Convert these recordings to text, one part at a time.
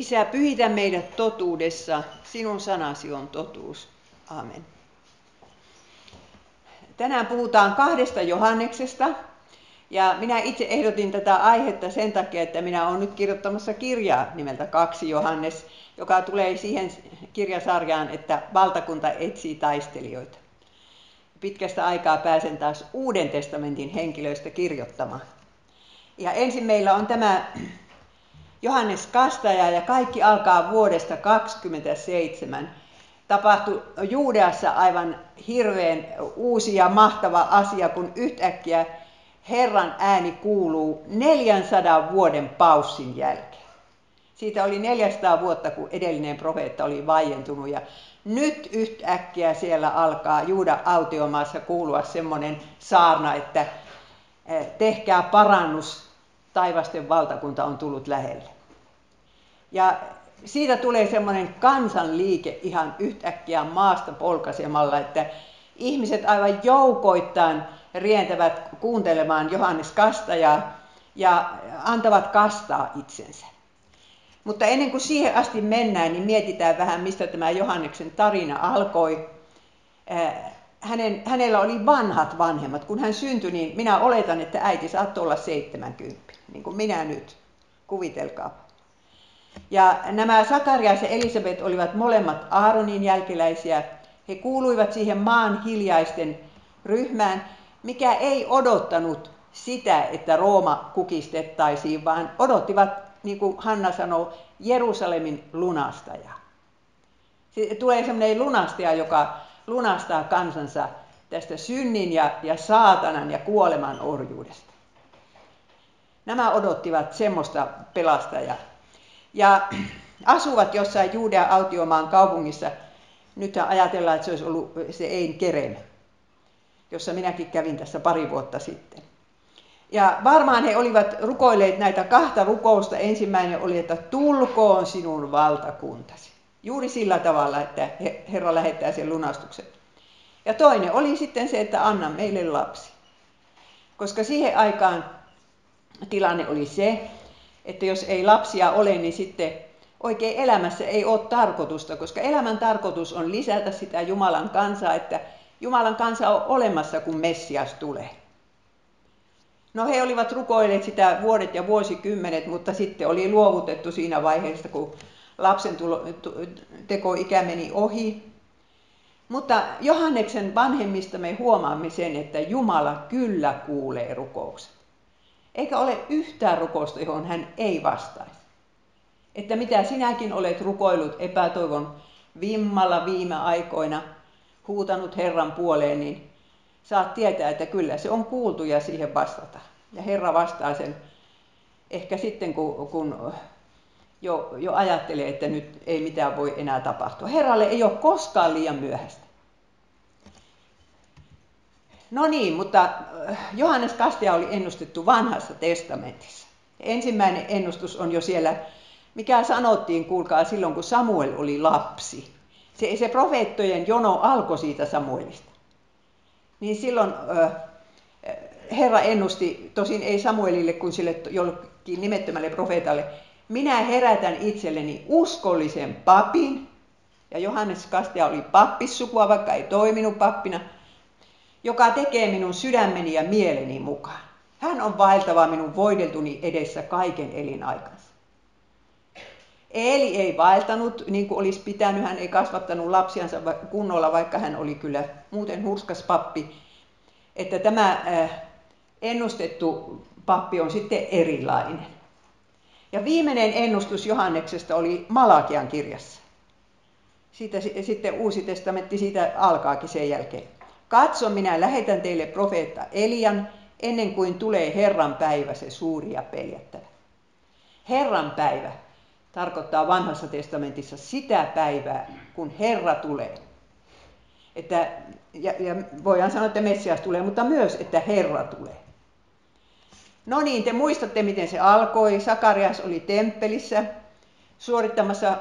Isä, pyhitä meidät totuudessa, sinun sanasi on totuus. Amen. Tänään puhutaan kahdesta Johanneksesta. Ja minä itse ehdotin tätä aihetta sen takia, että minä olen nyt kirjoittamassa kirjaa nimeltä Kaksi Johannes, joka tulee siihen kirjasarjaan, että valtakunta etsii taistelijoita. Pitkästä aikaa pääsen taas Uuden testamentin henkilöistä kirjoittamaan. Ja ensin meillä on tämä Johannes Kastaja ja kaikki alkaa vuodesta 27. Tapahtui Juudeassa aivan hirveän uusi ja mahtava asia, kun yhtäkkiä Herran ääni kuuluu 400 vuoden paussin jälkeen. Siitä oli 400 vuotta, kun edellinen profeetta oli vaientunut ja nyt yhtäkkiä siellä alkaa Juuda autiomaassa kuulua semmoinen saarna, että eh, tehkää parannus, taivasten valtakunta on tullut lähelle. Ja siitä tulee semmoinen kansanliike ihan yhtäkkiä maasta polkaisemalla, että ihmiset aivan joukoittain rientävät kuuntelemaan Johannes Kastajaa ja antavat kastaa itsensä. Mutta ennen kuin siihen asti mennään, niin mietitään vähän, mistä tämä Johanneksen tarina alkoi. Äh, hänen, hänellä oli vanhat vanhemmat. Kun hän syntyi, niin minä oletan, että äiti saattoi olla 70, niin kuin minä nyt. Kuvitelkaa. Ja nämä Sakarias ja Elisabet olivat molemmat Aaronin jälkeläisiä. He kuuluivat siihen maan hiljaisten ryhmään, mikä ei odottanut sitä, että Rooma kukistettaisiin, vaan odottivat, niin kuin Hanna sanoi, Jerusalemin lunastaja. Se tulee sellainen lunastaja, joka lunastaa kansansa tästä synnin ja, ja saatanan ja kuoleman orjuudesta. Nämä odottivat semmoista pelastajaa. Ja asuvat jossain Juudean autiomaan kaupungissa. Nyt ajatellaan, että se olisi ollut se Ein Kerem, jossa minäkin kävin tässä pari vuotta sitten. Ja varmaan he olivat rukoilleet näitä kahta rukousta. Ensimmäinen oli, että tulkoon sinun valtakuntasi. Juuri sillä tavalla, että Herra lähettää sen lunastuksen. Ja toinen oli sitten se, että anna meille lapsi. Koska siihen aikaan tilanne oli se, että jos ei lapsia ole, niin sitten oikein elämässä ei ole tarkoitusta, koska elämän tarkoitus on lisätä sitä Jumalan kansaa, että Jumalan kansa on olemassa, kun Messias tulee. No he olivat rukoilleet sitä vuodet ja vuosikymmenet, mutta sitten oli luovutettu siinä vaiheessa, kun lapsen tulo, ikä meni ohi. Mutta Johanneksen vanhemmista me huomaamme sen, että Jumala kyllä kuulee rukoukset. Eikä ole yhtään rukousta, johon hän ei vastaisi. Että mitä sinäkin olet rukoillut epätoivon vimmalla viime aikoina, huutanut Herran puoleen, niin saat tietää, että kyllä se on kuultu ja siihen vastata. Ja Herra vastaa sen ehkä sitten, kun, kun jo, jo ajattelee, että nyt ei mitään voi enää tapahtua. Herralle ei ole koskaan liian myöhäistä. No niin, mutta äh, Johannes Kastia oli ennustettu vanhassa testamentissa. Ensimmäinen ennustus on jo siellä, mikä sanottiin, kuulkaa, silloin kun Samuel oli lapsi. Se, se profeettojen jono alkoi siitä Samuelista. Niin silloin äh, Herra ennusti, tosin ei Samuelille kuin sille jollekin nimettömälle profeetalle, minä herätän itselleni uskollisen papin, ja Johannes Kastia oli pappissukua, vaikka ei toiminut pappina, joka tekee minun sydämeni ja mieleni mukaan. Hän on vaeltava minun voideltuni edessä kaiken elinaikansa. Eli ei vaeltanut niin kuin olisi pitänyt, hän ei kasvattanut lapsiansa kunnolla, vaikka hän oli kyllä muuten hurskas pappi. Että tämä äh, ennustettu pappi on sitten erilainen. Ja viimeinen ennustus Johanneksesta oli Malakian kirjassa. Siitä, sitten Uusi testamentti siitä alkaakin sen jälkeen. Katso, minä lähetän teille profeetta Elian, ennen kuin tulee Herran päivä, se suuri ja peljättävä. Herran päivä tarkoittaa vanhassa testamentissa sitä päivää, kun Herra tulee. Että, ja, ja voidaan sanoa, että Messias tulee, mutta myös, että Herra tulee. No niin, te muistatte, miten se alkoi. Sakarias oli temppelissä suorittamassa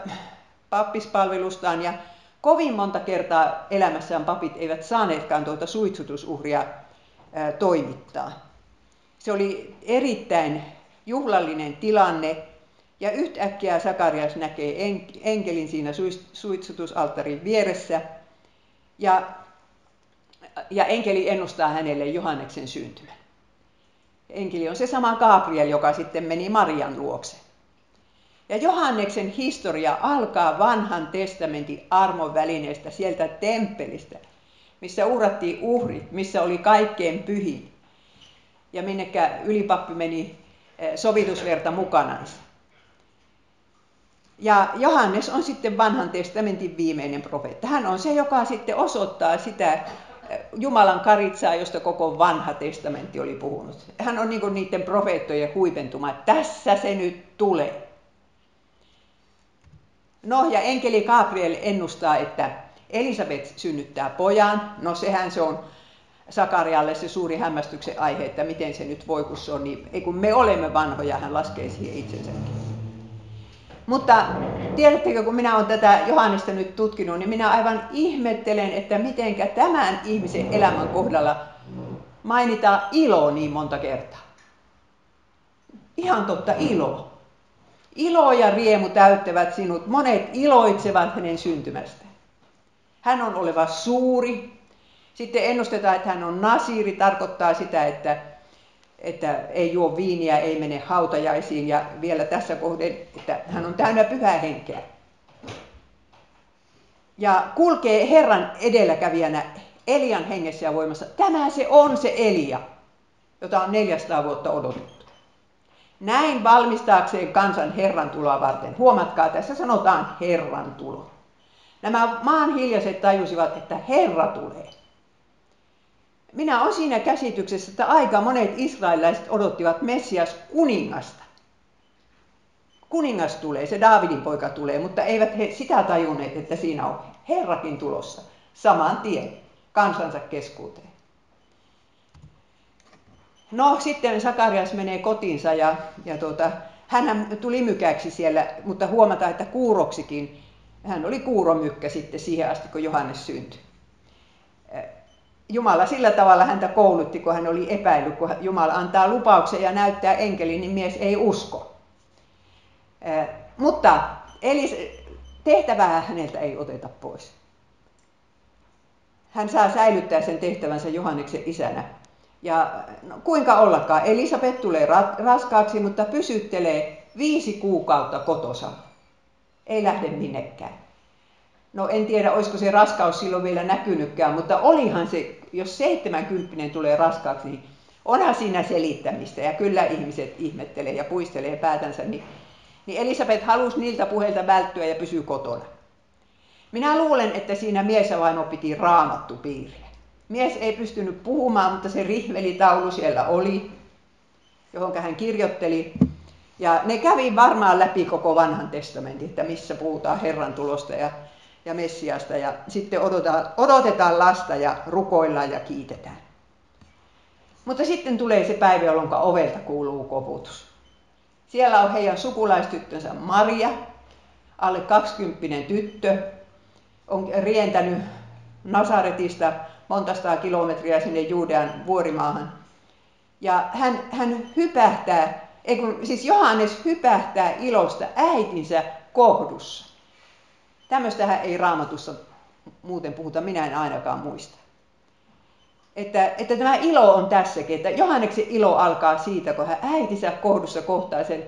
pappispalvelustaan ja Kovin monta kertaa elämässään papit eivät saaneetkaan tuota suitsutusuhria toimittaa. Se oli erittäin juhlallinen tilanne, Ja yhtäkkiä Sakarias näkee enkelin siinä suitsutusalttarin vieressä. Ja, ja enkeli ennustaa hänelle Johanneksen syntymän. Enkeli on se sama Gabriel, joka sitten meni Marian luokse. Ja Johanneksen historia alkaa vanhan testamentin armon välineestä sieltä temppelistä, missä uhrattiin uhrit, missä oli kaikkein pyhin. Ja minnekä ylipappi meni eh, sovitusverta mukanansa. Ja Johannes on sitten vanhan testamentin viimeinen profeetta. Hän on se, joka sitten osoittaa sitä eh, Jumalan karitsaa, josta koko vanha testamentti oli puhunut. Hän on niin niiden profeettojen huipentuma, tässä se nyt tulee. No ja enkeli Gabriel ennustaa, että Elisabeth synnyttää pojan. No sehän se on Sakarialle se suuri hämmästyksen aihe, että miten se nyt voi, kun se on niin, ei kun me olemme vanhoja, hän laskee siihen itsensäkin. Mutta tiedättekö, kun minä olen tätä Johannesta nyt tutkinut, niin minä aivan ihmettelen, että mitenkä tämän ihmisen elämän kohdalla mainitaan ilo niin monta kertaa. Ihan totta, ilo. Ilo ja riemu täyttävät sinut. Monet iloitsevat hänen syntymästään. Hän on oleva suuri. Sitten ennustetaan, että hän on nasiri, tarkoittaa sitä, että, että ei juo viiniä, ei mene hautajaisiin ja vielä tässä kohden, että hän on täynnä pyhää henkeä. Ja kulkee Herran edelläkävijänä Elian hengessä ja voimassa. Tämä se on se Elia, jota on 400 vuotta odotettu näin valmistaakseen kansan Herran tuloa varten. Huomatkaa, tässä sanotaan Herran tulo. Nämä maan hiljaiset tajusivat, että Herra tulee. Minä olen siinä käsityksessä, että aika monet israelilaiset odottivat Messias kuningasta. Kuningas tulee, se Daavidin poika tulee, mutta eivät he sitä tajunneet, että siinä on Herrakin tulossa saman tien kansansa keskuuteen. No sitten Sakarias menee kotiinsa ja, ja tuota, hän tuli mykäksi siellä, mutta huomata, että kuuroksikin. Hän oli kuuromykkä sitten siihen asti, kun Johannes syntyi. Jumala sillä tavalla häntä koulutti, kun hän oli epäillyt, kun Jumala antaa lupauksen ja näyttää enkelin, niin mies ei usko. Mutta eli tehtävää häneltä ei oteta pois. Hän saa säilyttää sen tehtävänsä Johanneksen isänä ja no, kuinka ollakaan, Elisabeth tulee raskaaksi, mutta pysyttelee viisi kuukautta kotosa. Ei lähde minnekään. No en tiedä, olisiko se raskaus silloin vielä näkynytkään, mutta olihan se, jos 70 tulee raskaaksi, niin onhan siinä selittämistä. Ja kyllä ihmiset ihmettelee ja puistelee päätänsä, niin, niin Elisabeth halusi niiltä puheilta välttyä ja pysyy kotona. Minä luulen, että siinä mies ja vaimo piti raamattu piiriä. Mies ei pystynyt puhumaan, mutta se rihvelitaulu siellä oli, johon hän kirjoitteli. Ja ne kävi varmaan läpi koko vanhan testamentin, että missä puhutaan Herran tulosta ja, ja Messiasta. Ja sitten odotetaan, odotetaan lasta ja rukoillaan ja kiitetään. Mutta sitten tulee se päivä, jolloin ovelta kuuluu koputus. Siellä on heidän sukulaistyttönsä Maria, alle 20 tyttö, on rientänyt Nasaretista monta sataa kilometriä sinne Juudean vuorimaahan. Ja hän, hän hypähtää, ei kun, siis Johannes hypähtää ilosta äitinsä kohdussa. Tämmöistähän ei raamatussa muuten puhuta, minä en ainakaan muista. Että, että tämä ilo on tässäkin, että Johanneksen ilo alkaa siitä, kun hän äitinsä kohdussa kohtaa sen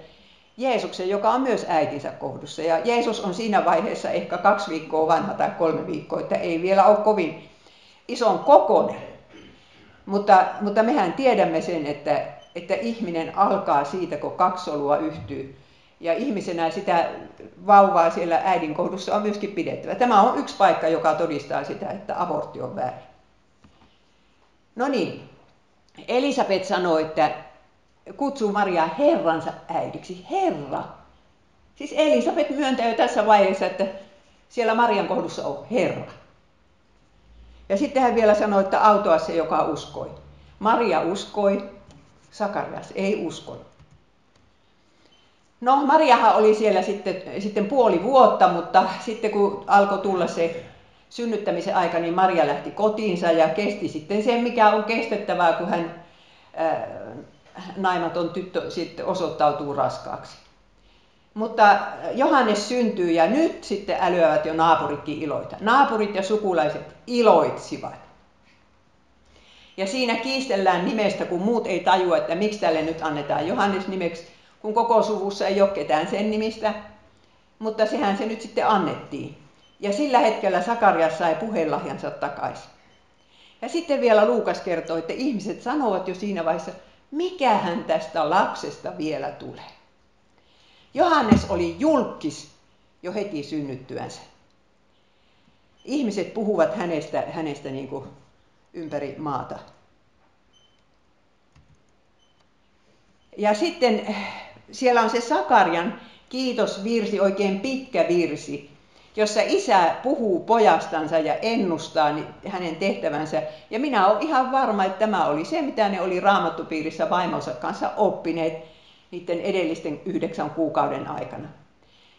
Jeesuksen, joka on myös äitinsä kohdussa. Ja Jeesus on siinä vaiheessa ehkä kaksi viikkoa vanha tai kolme viikkoa, että ei vielä ole kovin ison kokonen. Mutta, mutta mehän tiedämme sen, että, että ihminen alkaa siitä, kun kaksi solua yhtyy. Ja ihmisenä sitä vauvaa siellä äidin kohdussa on myöskin pidettävä. Tämä on yksi paikka, joka todistaa sitä, että abortti on väärin. No niin, Elisabeth sanoi, että kutsuu Mariaa Herransa äidiksi. Herra. Siis Elisabeth myöntää jo tässä vaiheessa, että siellä Marian kohdussa on Herra. Ja sitten hän vielä sanoi, että autoa se, joka uskoi. Maria uskoi, Sakarias ei uskonut. No, Mariahan oli siellä sitten, sitten puoli vuotta, mutta sitten kun alkoi tulla se synnyttämisen aika, niin Maria lähti kotiinsa ja kesti sitten sen, mikä on kestettävää, kun hän ää, naimaton tyttö sitten osoittautuu raskaaksi. Mutta Johannes syntyy ja nyt sitten älyävät jo naapuritkin iloita. Naapurit ja sukulaiset iloitsivat. Ja siinä kiistellään nimestä, kun muut ei tajua, että miksi tälle nyt annetaan Johannes nimeksi, kun koko suvussa ei ole ketään sen nimistä. Mutta sehän se nyt sitten annettiin. Ja sillä hetkellä Sakarias sai puheenlahjansa takaisin. Ja sitten vielä Luukas kertoo, että ihmiset sanovat jo siinä vaiheessa, mikähän tästä lapsesta vielä tulee. Johannes oli julkis jo heti synnyttyänsä. Ihmiset puhuvat hänestä, hänestä niin kuin ympäri maata. Ja sitten siellä on se Sakarian kiitosvirsi, oikein pitkä virsi, jossa isä puhuu pojastansa ja ennustaa hänen tehtävänsä. Ja minä olen ihan varma, että tämä oli se, mitä ne oli raamattupiirissä vaimonsa kanssa oppineet niiden edellisten yhdeksän kuukauden aikana.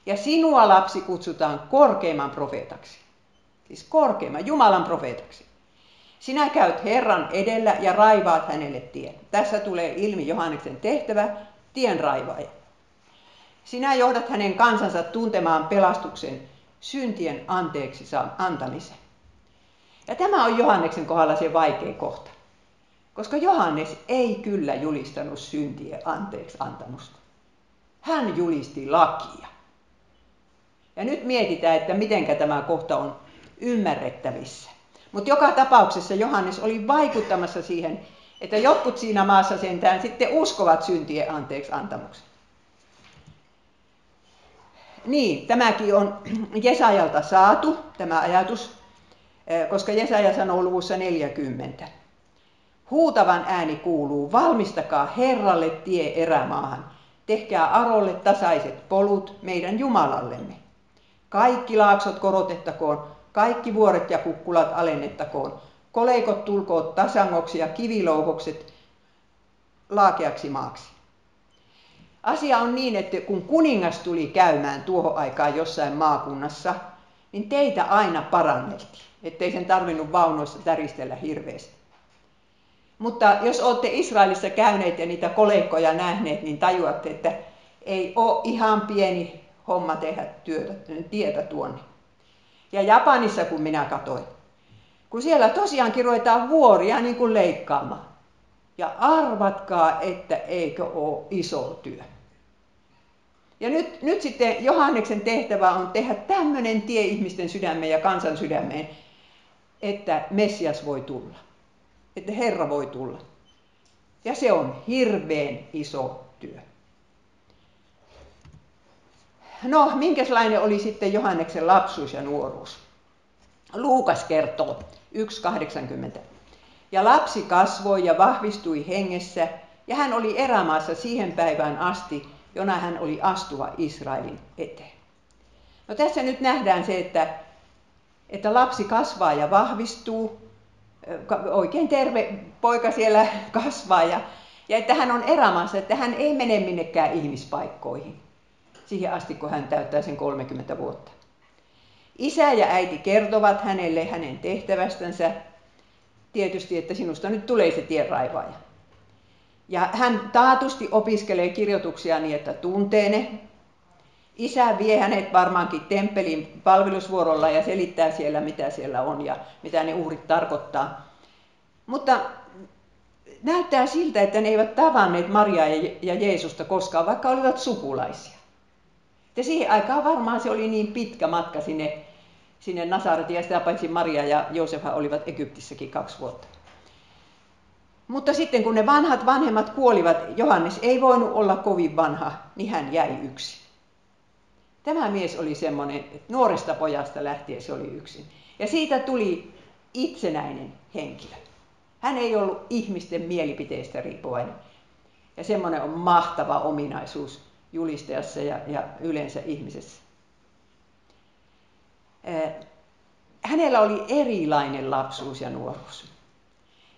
Ja sinua lapsi kutsutaan korkeimman profeetaksi. Siis korkeimman, Jumalan profeetaksi. Sinä käyt Herran edellä ja raivaat hänelle tien. Tässä tulee ilmi Johanneksen tehtävä, tien raivaaja. Sinä johdat hänen kansansa tuntemaan pelastuksen syntien anteeksi antamisen. Ja tämä on Johanneksen kohdalla se vaikea kohta. Koska Johannes ei kyllä julistanut syntien anteeksi antamusta. Hän julisti lakia. Ja nyt mietitään, että miten tämä kohta on ymmärrettävissä. Mutta joka tapauksessa Johannes oli vaikuttamassa siihen, että jotkut siinä maassa sentään sitten uskovat syntien anteeksi antamuksen. Niin, tämäkin on Jesajalta saatu, tämä ajatus, koska Jesaja sanoo luvussa 40. Huutavan ääni kuuluu, valmistakaa Herralle tie erämaahan, tehkää Arolle tasaiset polut meidän Jumalallemme. Kaikki laaksot korotettakoon, kaikki vuoret ja kukkulat alennettakoon, koleikot tulkoot tasangoksi ja kivilouhokset laakeaksi maaksi. Asia on niin, että kun kuningas tuli käymään tuohon aikaan jossain maakunnassa, niin teitä aina paranneltiin, ettei sen tarvinnut vaunoissa täristellä hirveästi. Mutta jos olette Israelissa käyneet ja niitä koleikkoja nähneet, niin tajuatte, että ei ole ihan pieni homma tehdä työtä, tietä tuonne. Ja Japanissa, kun minä katoin, kun siellä tosiaankin ruvetaan vuoria niin kuin leikkaamaan. Ja arvatkaa, että eikö ole iso työ. Ja nyt, nyt sitten Johanneksen tehtävä on tehdä tämmöinen tie ihmisten sydämeen ja kansan sydämeen, että Messias voi tulla. Että Herra voi tulla. Ja se on hirveän iso työ. No, minkälainen oli sitten Johanneksen lapsuus ja nuoruus? Luukas kertoo 1.80. Ja lapsi kasvoi ja vahvistui hengessä, ja hän oli erämaassa siihen päivään asti, jona hän oli astuva Israelin eteen. No tässä nyt nähdään se, että, että lapsi kasvaa ja vahvistuu, oikein terve poika siellä kasvaa ja, ja että hän on erämaassa, että hän ei mene minnekään ihmispaikkoihin siihen asti, kun hän täyttää sen 30 vuotta. Isä ja äiti kertovat hänelle hänen tehtävästänsä, tietysti, että sinusta nyt tulee se tienraivaaja. Ja hän taatusti opiskelee kirjoituksia niin, että tuntee ne. Isä vie hänet varmaankin temppelin palvelusvuorolla ja selittää siellä, mitä siellä on ja mitä ne uhrit tarkoittaa. Mutta näyttää siltä, että ne eivät tavanneet Mariaa ja Jeesusta koskaan, vaikka olivat sukulaisia. Ja siihen aikaan varmaan se oli niin pitkä matka sinne, sinne Nasaretiin, ja sitä paitsi Maria ja Joosefha olivat Egyptissäkin kaksi vuotta. Mutta sitten kun ne vanhat vanhemmat kuolivat, Johannes ei voinut olla kovin vanha, niin hän jäi yksin. Tämä mies oli semmoinen, että nuoresta pojasta lähtien se oli yksin. Ja siitä tuli itsenäinen henkilö. Hän ei ollut ihmisten mielipiteistä riippuvainen. Ja semmoinen on mahtava ominaisuus julistajassa ja, ja yleensä ihmisessä. Hänellä oli erilainen lapsuus ja nuoruus.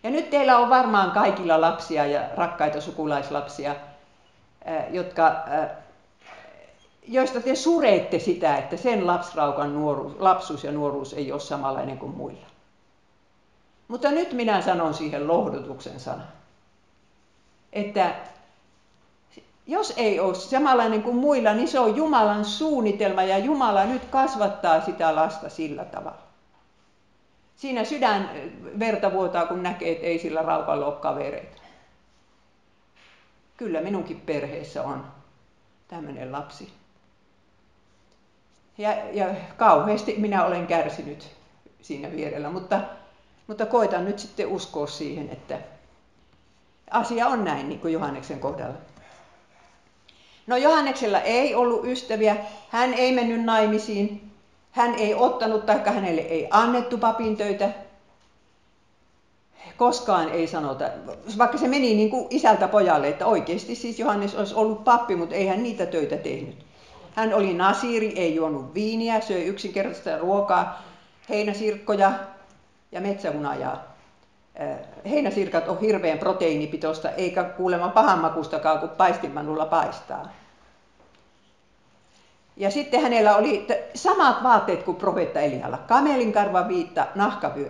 Ja nyt teillä on varmaan kaikilla lapsia ja rakkaita sukulaislapsia, jotka, joista te sureitte sitä, että sen lapsraukan nuoruus, lapsuus ja nuoruus ei ole samanlainen kuin muilla. Mutta nyt minä sanon siihen lohdutuksen sanan, että jos ei ole samanlainen kuin muilla, niin se on Jumalan suunnitelma ja Jumala nyt kasvattaa sitä lasta sillä tavalla. Siinä sydän verta vuotaa, kun näkee, että ei sillä raukalla ole kavereita. Kyllä minunkin perheessä on tämmöinen lapsi. Ja, ja kauheasti minä olen kärsinyt siinä vierellä, mutta, mutta koitan nyt sitten uskoa siihen, että asia on näin, niin kuin Johanneksen kohdalla. No Johanneksella ei ollut ystäviä, hän ei mennyt naimisiin, hän ei ottanut tai hänelle ei annettu papin töitä. Koskaan ei sanota, vaikka se meni niin kuin isältä pojalle, että oikeasti siis Johannes olisi ollut pappi, mutta ei hän niitä töitä tehnyt. Hän oli nasiri, ei juonut viiniä, söi yksinkertaista ruokaa, heinäsirkkoja ja metsähunajaa. Äh, heinäsirkat on hirveän proteiinipitoista, eikä kuulemma pahanmakustakaan, kun paistinmanulla paistaa. Ja sitten hänellä oli samat vaatteet kuin profeetta Elialla. Kamelin karva viitta, nahkavyö.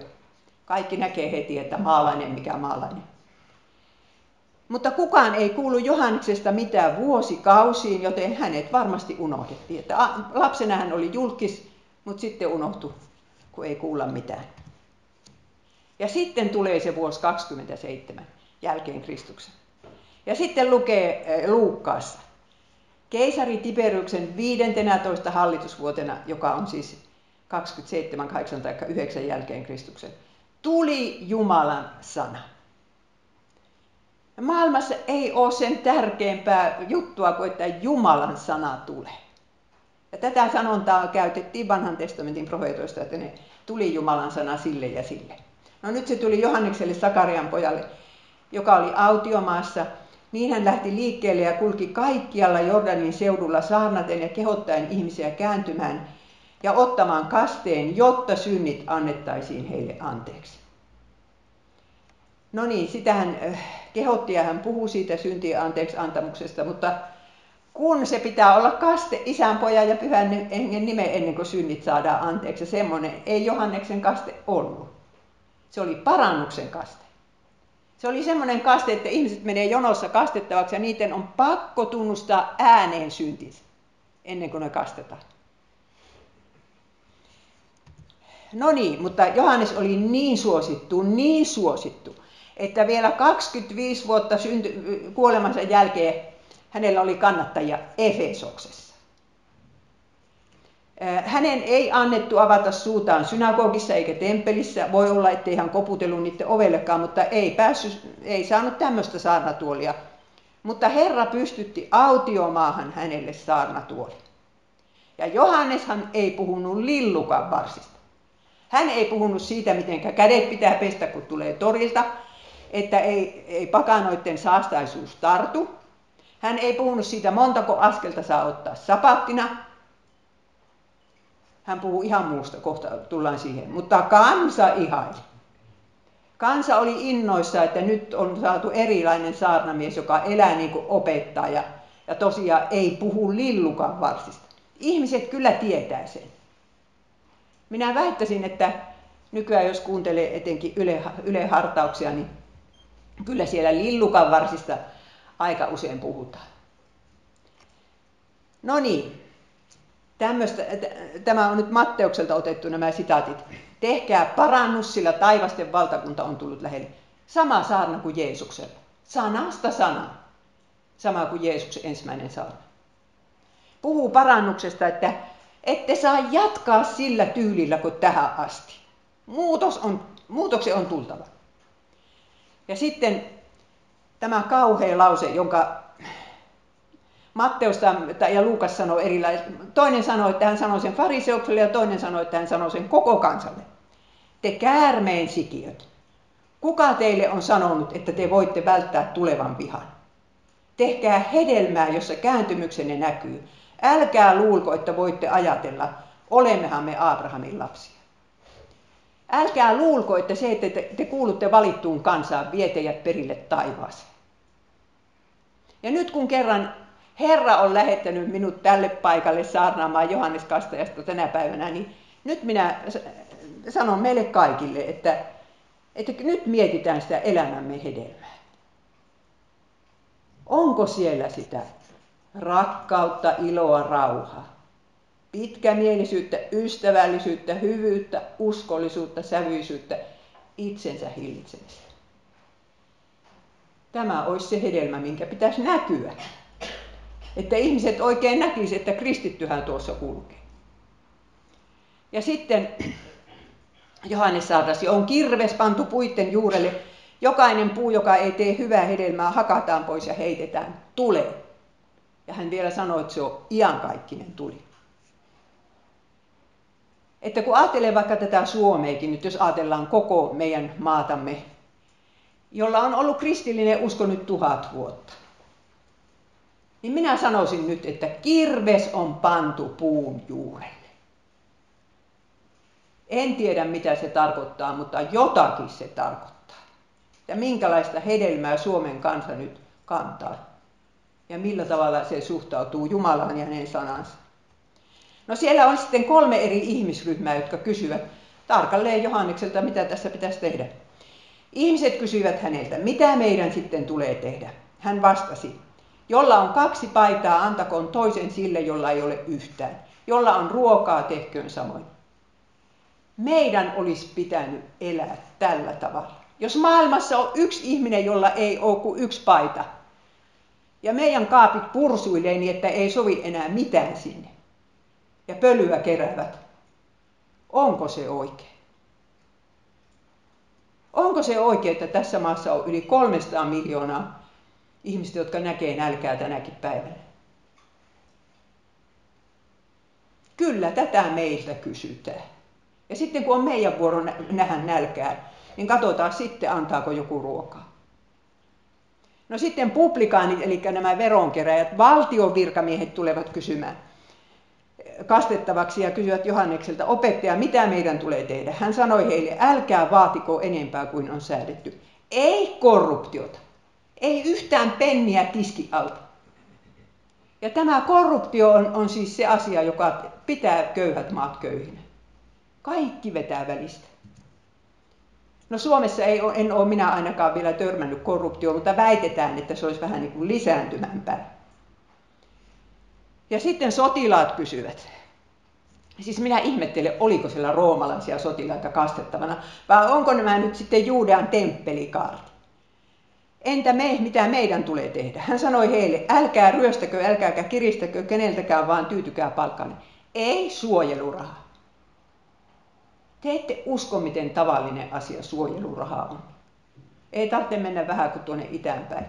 Kaikki näkee heti, että maalainen mikä maalainen. Mutta kukaan ei kuulu Johanneksesta mitään vuosikausiin, joten hänet varmasti unohdettiin. Että lapsena hän oli julkis, mutta sitten unohtui, kun ei kuulla mitään. Ja sitten tulee se vuosi 27 jälkeen Kristuksen. Ja sitten lukee eh, Luukkaassa. Keisari Tiberiuksen 15 hallitusvuotena, joka on siis 27, 8 tai 9 jälkeen Kristuksen, tuli Jumalan sana. Maailmassa ei ole sen tärkeämpää juttua kuin että Jumalan sana tulee. Ja tätä sanontaa käytettiin vanhan testamentin profeetoista, että ne tuli Jumalan sana sille ja sille. No nyt se tuli Johannekselle Sakarian pojalle, joka oli autiomaassa. Niin hän lähti liikkeelle ja kulki kaikkialla Jordanin seudulla saarnaten ja kehottaen ihmisiä kääntymään ja ottamaan kasteen, jotta synnit annettaisiin heille anteeksi. No niin, sitä hän äh, kehotti ja hän puhui siitä syntien anteeksi antamuksesta, mutta kun se pitää olla kaste isän, pojan ja pyhän hengen nimen ennen kuin synnit saadaan anteeksi, semmoinen ei Johanneksen kaste ollut. Se oli parannuksen kaste. Se oli semmoinen kaste, että ihmiset menee jonossa kastettavaksi ja niiden on pakko tunnustaa ääneen syntinsä ennen kuin ne kastetaan. No niin, mutta Johannes oli niin suosittu, niin suosittu, että vielä 25 vuotta synty- kuolemansa jälkeen hänellä oli kannattajia Efesoksessa. Hänen ei annettu avata suutaan synagogissa eikä temppelissä. Voi olla, ettei hän koputellut niiden ovellekaan, mutta ei, päässyt, ei saanut tämmöistä saarnatuolia. Mutta Herra pystytti autiomaahan hänelle saarnatuoli. Ja Johanneshan ei puhunut lillukan varsista. Hän ei puhunut siitä, miten kädet pitää pestä, kun tulee torilta, että ei, ei pakanoiden saastaisuus tartu. Hän ei puhunut siitä, montako askelta saa ottaa sapattina, hän puhuu ihan muusta, kohta tullaan siihen. Mutta kansa ihaili. Kansa oli innoissa, että nyt on saatu erilainen saarnamies, joka elää niin kuin opettaja ja tosiaan ei puhu lillukan varsista. Ihmiset kyllä tietää sen. Minä väittäisin, että nykyään jos kuuntelee etenkin yle, niin kyllä siellä lillukan varsista aika usein puhutaan. No niin, Tämmöstä, tämä on nyt Matteukselta otettu nämä sitaatit. Tehkää parannus, sillä taivasten valtakunta on tullut lähelle. Sama saarna kuin Jeesuksella. Sanasta sana. Sama kuin Jeesuksen ensimmäinen saarna. Puhuu parannuksesta, että ette saa jatkaa sillä tyylillä kuin tähän asti. Muutos on, muutoksen on tultava. Ja tämä kauhea lause, jonka Matteus ja Luukas sanoo erilaisia. Toinen sanoi, että hän sanoi sen fariseukselle ja toinen sanoi, että hän sanoi sen koko kansalle. Te käärmeen sikiöt, kuka teille on sanonut, että te voitte välttää tulevan vihan? Tehkää hedelmää, jossa kääntymyksenne näkyy. Älkää luulko, että voitte ajatella, olemmehan me Abrahamin lapsia. Älkää luulko, että se, että te, te kuulutte valittuun kansaan, vie teidät perille taivaaseen. Ja nyt kun kerran Herra on lähettänyt minut tälle paikalle saarnaamaan Johannes Kastajasta tänä päivänä, niin nyt minä sanon meille kaikille, että, että nyt mietitään sitä elämämme hedelmää. Onko siellä sitä rakkautta, iloa, rauhaa. Pitkämielisyyttä, ystävällisyyttä, hyvyyttä, uskollisuutta, sävyisyyttä, itsensä hillitsemistä. Tämä olisi se hedelmä, minkä pitäisi näkyä. Että ihmiset oikein näkisivät, että kristittyhän tuossa kulkee. Ja sitten Johannes saatasi, on kirves pantu puitten juurelle. Jokainen puu, joka ei tee hyvää hedelmää, hakataan pois ja heitetään tulee. Ja hän vielä sanoi, että se on iankaikkinen tuli. Että kun ajattelee vaikka tätä Suomeekin, nyt jos ajatellaan koko meidän maatamme, jolla on ollut kristillinen usko nyt tuhat vuotta, niin minä sanoisin nyt, että kirves on pantu puun juurelle. En tiedä mitä se tarkoittaa, mutta jotakin se tarkoittaa. Ja minkälaista hedelmää Suomen kansa nyt kantaa. Ja millä tavalla se suhtautuu Jumalaan ja hänen sanansa. No siellä on sitten kolme eri ihmisryhmää, jotka kysyvät tarkalleen Johannekselta, mitä tässä pitäisi tehdä. Ihmiset kysyivät häneltä, mitä meidän sitten tulee tehdä. Hän vastasi, jolla on kaksi paitaa, antakoon toisen sille, jolla ei ole yhtään. Jolla on ruokaa, tehköön samoin. Meidän olisi pitänyt elää tällä tavalla. Jos maailmassa on yksi ihminen, jolla ei ole kuin yksi paita, ja meidän kaapit pursuilee niin, että ei sovi enää mitään sinne, ja pölyä keräävät, onko se oikein? Onko se oikein, että tässä maassa on yli 300 miljoonaa ihmistä, jotka näkee nälkää tänäkin päivänä? Kyllä tätä meiltä kysytään. Ja sitten kun on meidän vuoro nähdä nälkää, niin katsotaan sitten antaako joku ruokaa. No sitten publikaanit, eli nämä veronkeräjät, valtion virkamiehet tulevat kysymään kastettavaksi ja kysyvät Johannekselta, opettaja, mitä meidän tulee tehdä? Hän sanoi heille, älkää vaatiko enempää kuin on säädetty. Ei korruptiota, ei yhtään penniä tiski alta. Ja tämä korruptio on, on siis se asia, joka pitää köyhät maat köyhinä. Kaikki vetää välistä. No Suomessa ei ole, en ole minä ainakaan vielä törmännyt korruptioon, mutta väitetään, että se olisi vähän niin kuin lisääntymämpää. Ja sitten sotilaat kysyvät. Siis minä ihmettelen, oliko siellä roomalaisia sotilaita kastettavana, vai onko nämä nyt sitten Juudean temppelikaarti. Entä me, mitä meidän tulee tehdä? Hän sanoi heille, älkää ryöstäkö, älkääkä kiristäkö keneltäkään, vaan tyytykää palkkanne. Ei suojelurahaa. Te ette usko, miten tavallinen asia suojeluraha on. Ei tarvitse mennä vähän kuin tuonne itäänpäin.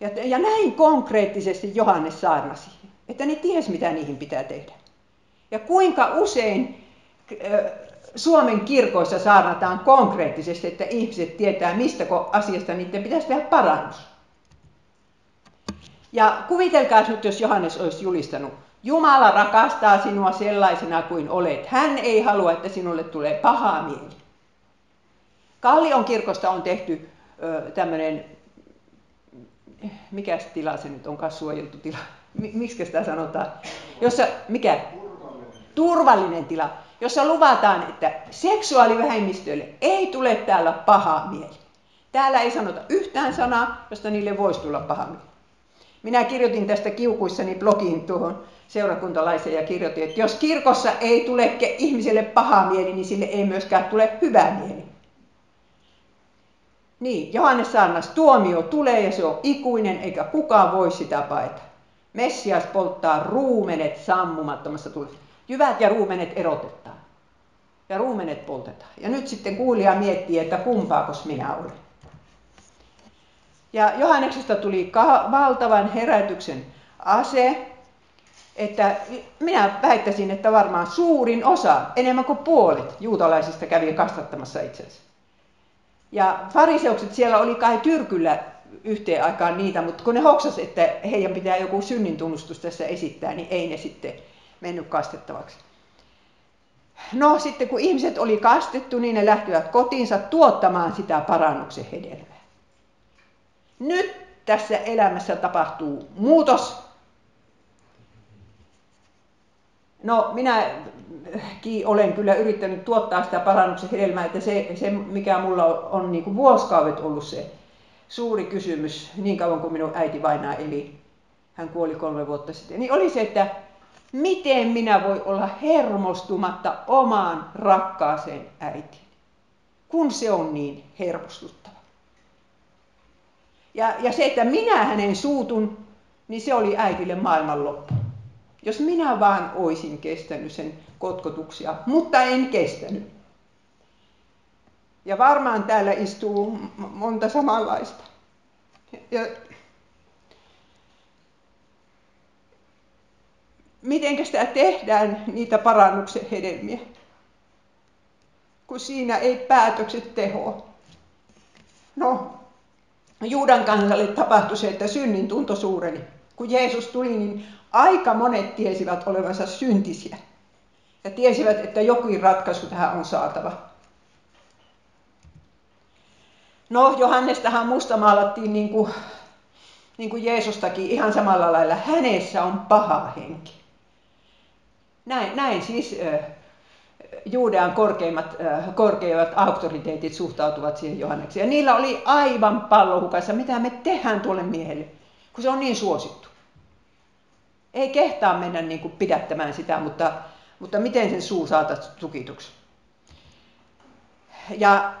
Ja, ja näin konkreettisesti Johannes saarnasi, että ne ties mitä niihin pitää tehdä. Ja kuinka usein Suomen kirkoissa saarnataan konkreettisesti, että ihmiset tietää, mistä asiasta niiden pitäisi tehdä parannus. Ja kuvitelkaa nyt, jos Johannes olisi julistanut, Jumala rakastaa sinua sellaisena kuin olet. Hän ei halua, että sinulle tulee pahaa mieli. Kallion kirkosta on tehty tämmöinen, mikä tila se nyt onkaan suojeltu tila, miksi sitä sanotaan, jossa, mikä? Turvallinen. Turvallinen tila, jossa luvataan, että seksuaalivähemmistöille ei tule täällä pahaa mieli. Täällä ei sanota yhtään sanaa, josta niille voisi tulla paha mieli. Minä kirjoitin tästä kiukuissani blogiin tuohon seurakuntalaisen ja kirjoitin, että jos kirkossa ei tule ihmiselle paha mieli, niin sille ei myöskään tule hyvä mieli. Niin, Johannes Saarnas, tuomio tulee ja se on ikuinen, eikä kukaan voi sitä paeta. Messias polttaa ruumenet sammumattomassa tulessa. Jyvät ja ruumenet erotetaan. Ja ruumenet poltetaan. Ja nyt sitten kuulija miettii, että kumpaakos minä olen. Ja Johanneksesta tuli valtavan herätyksen ase, että minä väittäisin, että varmaan suurin osa, enemmän kuin puolet juutalaisista kävi kastattamassa itsensä. Ja fariseukset siellä oli kai tyrkyllä yhteen aikaan niitä, mutta kun ne hoksas, että heidän pitää joku synnin tunnustus tässä esittää, niin ei ne sitten mennyt kastettavaksi. No sitten kun ihmiset oli kastettu, niin ne lähtivät kotiinsa tuottamaan sitä parannuksen hedelmää. Nyt tässä elämässä tapahtuu muutos. No minä olen kyllä yrittänyt tuottaa sitä parannuksen hedelmää, että se, se mikä mulla on, on niin kuin vuosikaudet ollut se suuri kysymys, niin kauan kuin minun äiti vainaa eli, hän kuoli kolme vuotta sitten, niin oli se, että miten minä voi olla hermostumatta omaan rakkaaseen äitiin, kun se on niin hermostuttava. Ja, ja se, että minä hänen suutun, niin se oli äitille maailmanloppu. Jos minä vaan oisin kestänyt sen kotkotuksia, mutta en kestänyt. Ja varmaan täällä istuu monta samanlaista. Ja miten sitä tehdään, niitä parannuksen hedelmiä, kun siinä ei päätökset tehoa. No, Juudan kansalle tapahtui se, että synnin tunto suureni. Kun Jeesus tuli, niin aika monet tiesivät olevansa syntisiä. Ja tiesivät, että jokin ratkaisu tähän on saatava. No, Johannestahan mustamaalattiin niin kuin, niin kuin Jeesustakin ihan samalla lailla. Hänessä on paha henki. Näin, näin siis äh, Juudean korkeimmat, äh, korkeimmat auktoriteetit suhtautuvat siihen Johannekseen. Ja niillä oli aivan pallohukassa, mitä me tehdään tuolle miehelle, kun se on niin suosittu. Ei kehtaa mennä niin kuin pidättämään sitä, mutta, mutta miten sen suu saatat tukituksi. Ja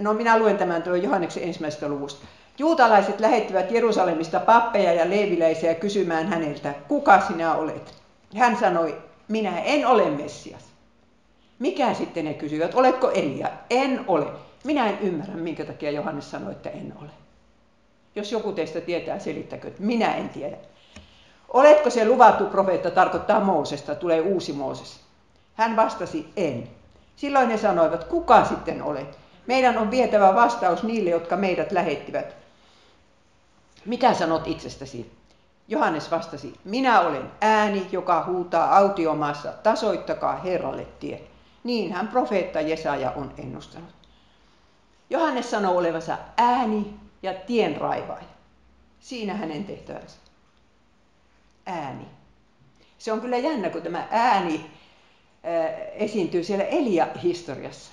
no minä luen tämän tuon Johanneksen ensimmäisestä luvusta. Juutalaiset lähettivät Jerusalemista pappeja ja leiviläisiä kysymään häneltä, kuka sinä olet? Hän sanoi, minä en ole Messias. Mikä sitten ne kysyivät, oletko Elia? En ole. Minä en ymmärrä, minkä takia Johannes sanoi, että en ole. Jos joku teistä tietää, selittäkö, että minä en tiedä. Oletko se luvattu profeetta, tarkoittaa Moosesta, tulee uusi Mooses. Hän vastasi, en. Silloin he sanoivat, kuka sitten olet? Meidän on vietävä vastaus niille, jotka meidät lähettivät. Mitä sanot itsestäsi? Johannes vastasi, minä olen ääni, joka huutaa autiomaassa, tasoittakaa Herralle tie. Niin hän profeetta Jesaja on ennustanut. Johannes sanoo olevansa ääni ja tienraivaaja. Siinä hänen tehtävänsä. Ääni. Se on kyllä jännä, kun tämä ääni esiintyy siellä Elia-historiassa.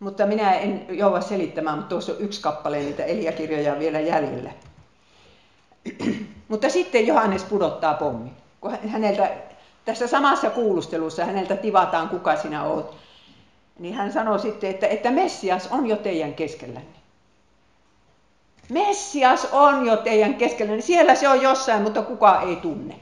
Mutta minä en jouva selittämään, mutta tuossa on yksi kappale niitä Elia-kirjoja vielä jäljellä. Mutta sitten Johannes pudottaa pommi. Kun häneltä, tässä samassa kuulustelussa häneltä tivataan, kuka sinä olet, niin hän sanoo sitten, että, että Messias on jo teidän keskellänne. Messias on jo teidän keskellänne. Siellä se on jossain, mutta kuka ei tunne.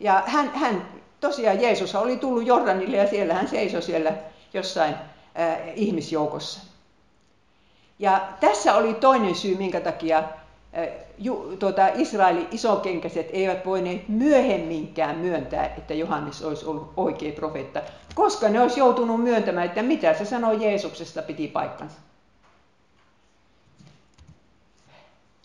Ja hän, hän tosiaan Jeesus oli tullut Jordanille ja siellä hän seisoi siellä jossain äh, ihmisjoukossa. Ja tässä oli toinen syy, minkä takia tuota, Israelin isokenkäiset eivät voineet myöhemminkään myöntää, että Johannes olisi ollut oikea profeetta, koska ne olisi joutunut myöntämään, että mitä se sanoi Jeesuksesta piti paikkansa.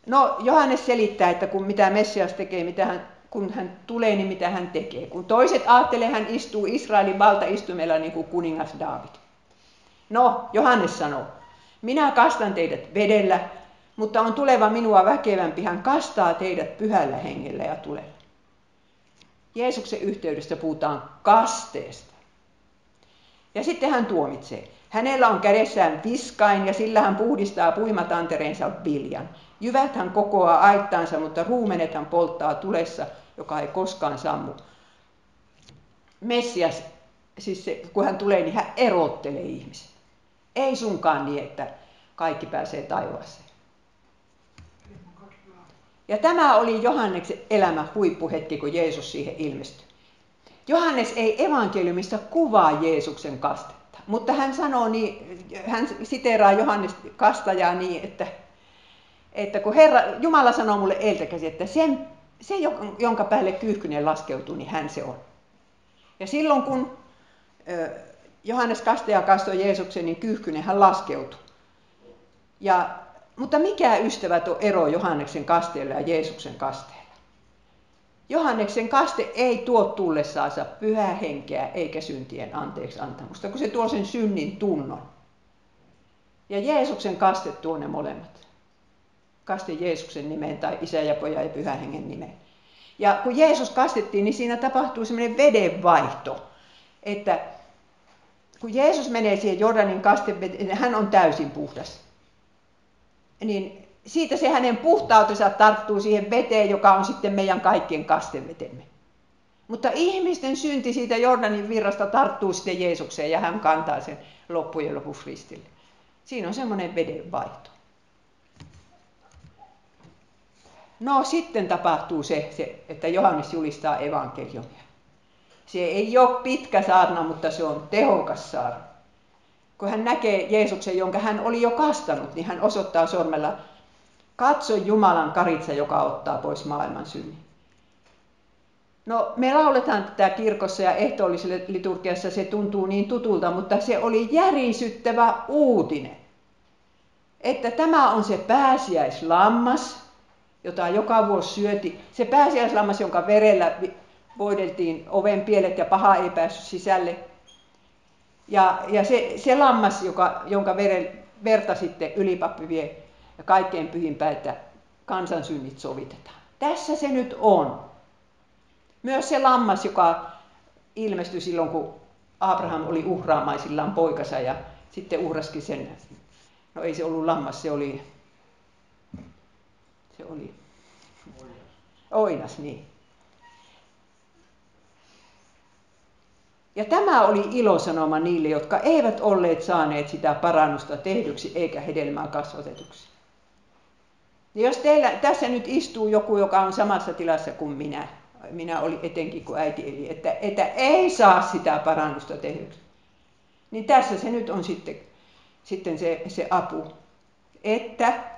No, Johannes selittää, että kun mitä Messias tekee, mitä hän, kun hän tulee, niin mitä hän tekee. Kun toiset ajattelee, hän istuu Israelin valtaistumella niin kuin kuningas David. No, Johannes sanoo, minä kastan teidät vedellä, mutta on tuleva minua väkevämpi, hän kastaa teidät pyhällä hengellä ja tulella. Jeesuksen yhteydessä puhutaan kasteesta. Ja sitten hän tuomitsee. Hänellä on kädessään viskain ja sillä hän puhdistaa puimatantereensa viljan. Jyvät hän kokoaa aittaansa, mutta ruumenet hän polttaa tulessa, joka ei koskaan sammu. Messias, siis se, kun hän tulee, niin hän erottelee ihmiset. Ei sunkaan niin, että kaikki pääsee taivaaseen. Ja tämä oli Johanneksen elämä huippuhetki, kun Jeesus siihen ilmestyi. Johannes ei evankeliumissa kuvaa Jeesuksen kastetta, mutta hän sanoo niin, hän siteeraa Johannes kastajaa niin, että, että kun Herra, Jumala sanoo mulle eiltäkäsi, että sen, se, jonka päälle kyyhkynen laskeutuu, niin hän se on. Ja silloin kun Johannes kastaja kastoi Jeesuksen, niin kyyhkynen hän laskeutui. Ja mutta mikä ystävät on ero Johanneksen kasteella ja Jeesuksen kasteella? Johanneksen kaste ei tuo tullessaansa pyhää henkeä eikä syntien anteeksi antamusta, kun se tuo sen synnin tunnon. Ja Jeesuksen kaste tuo ne molemmat. Kaste Jeesuksen nimeen tai isä ja poja ja pyhän hengen nimeen. Ja kun Jeesus kastettiin, niin siinä tapahtuu semmoinen vedenvaihto, että kun Jeesus menee siihen Jordanin kasteveteen, hän on täysin puhdas niin siitä se hänen puhtautensa tarttuu siihen veteen, joka on sitten meidän kaikkien kastevetemme. Mutta ihmisten synti siitä Jordanin virrasta tarttuu sitten Jeesukseen ja hän kantaa sen loppujen lopuksi ristille. Siinä on semmoinen vedenvaihto. No sitten tapahtuu se, se, että Johannes julistaa evankeliumia. Se ei ole pitkä saarna, mutta se on tehokas saarna. Kun hän näkee Jeesuksen, jonka hän oli jo kastanut, niin hän osoittaa sormella, katso Jumalan karitsa, joka ottaa pois maailman synnin. No, me lauletaan tätä kirkossa ja ehtoolliselle liturgiassa se tuntuu niin tutulta, mutta se oli järisyttävä uutinen. Että tämä on se pääsiäislammas, jota joka vuosi syöti. Se pääsiäislammas, jonka verellä voideltiin oven pielet ja paha ei päässyt sisälle. Ja, ja se, se lammas, joka, jonka veren, verta sitten ylipappi vie ja kaikkein pyhimpää, että kansansynnit sovitetaan. Tässä se nyt on. Myös se lammas, joka ilmestyi silloin, kun Abraham oli uhraamaisillaan poikansa ja sitten uhraskin sen, no ei se ollut lammas, se oli, se oli oinas, niin. Ja tämä oli ilosanoma niille, jotka eivät olleet saaneet sitä parannusta tehdyksi eikä hedelmää kasvatetuksi. Ja jos teillä tässä nyt istuu joku, joka on samassa tilassa kuin minä, minä olin etenkin kuin äiti eli, että, että ei saa sitä parannusta tehdyksi. Niin tässä se nyt on sitten, sitten se, se apu, että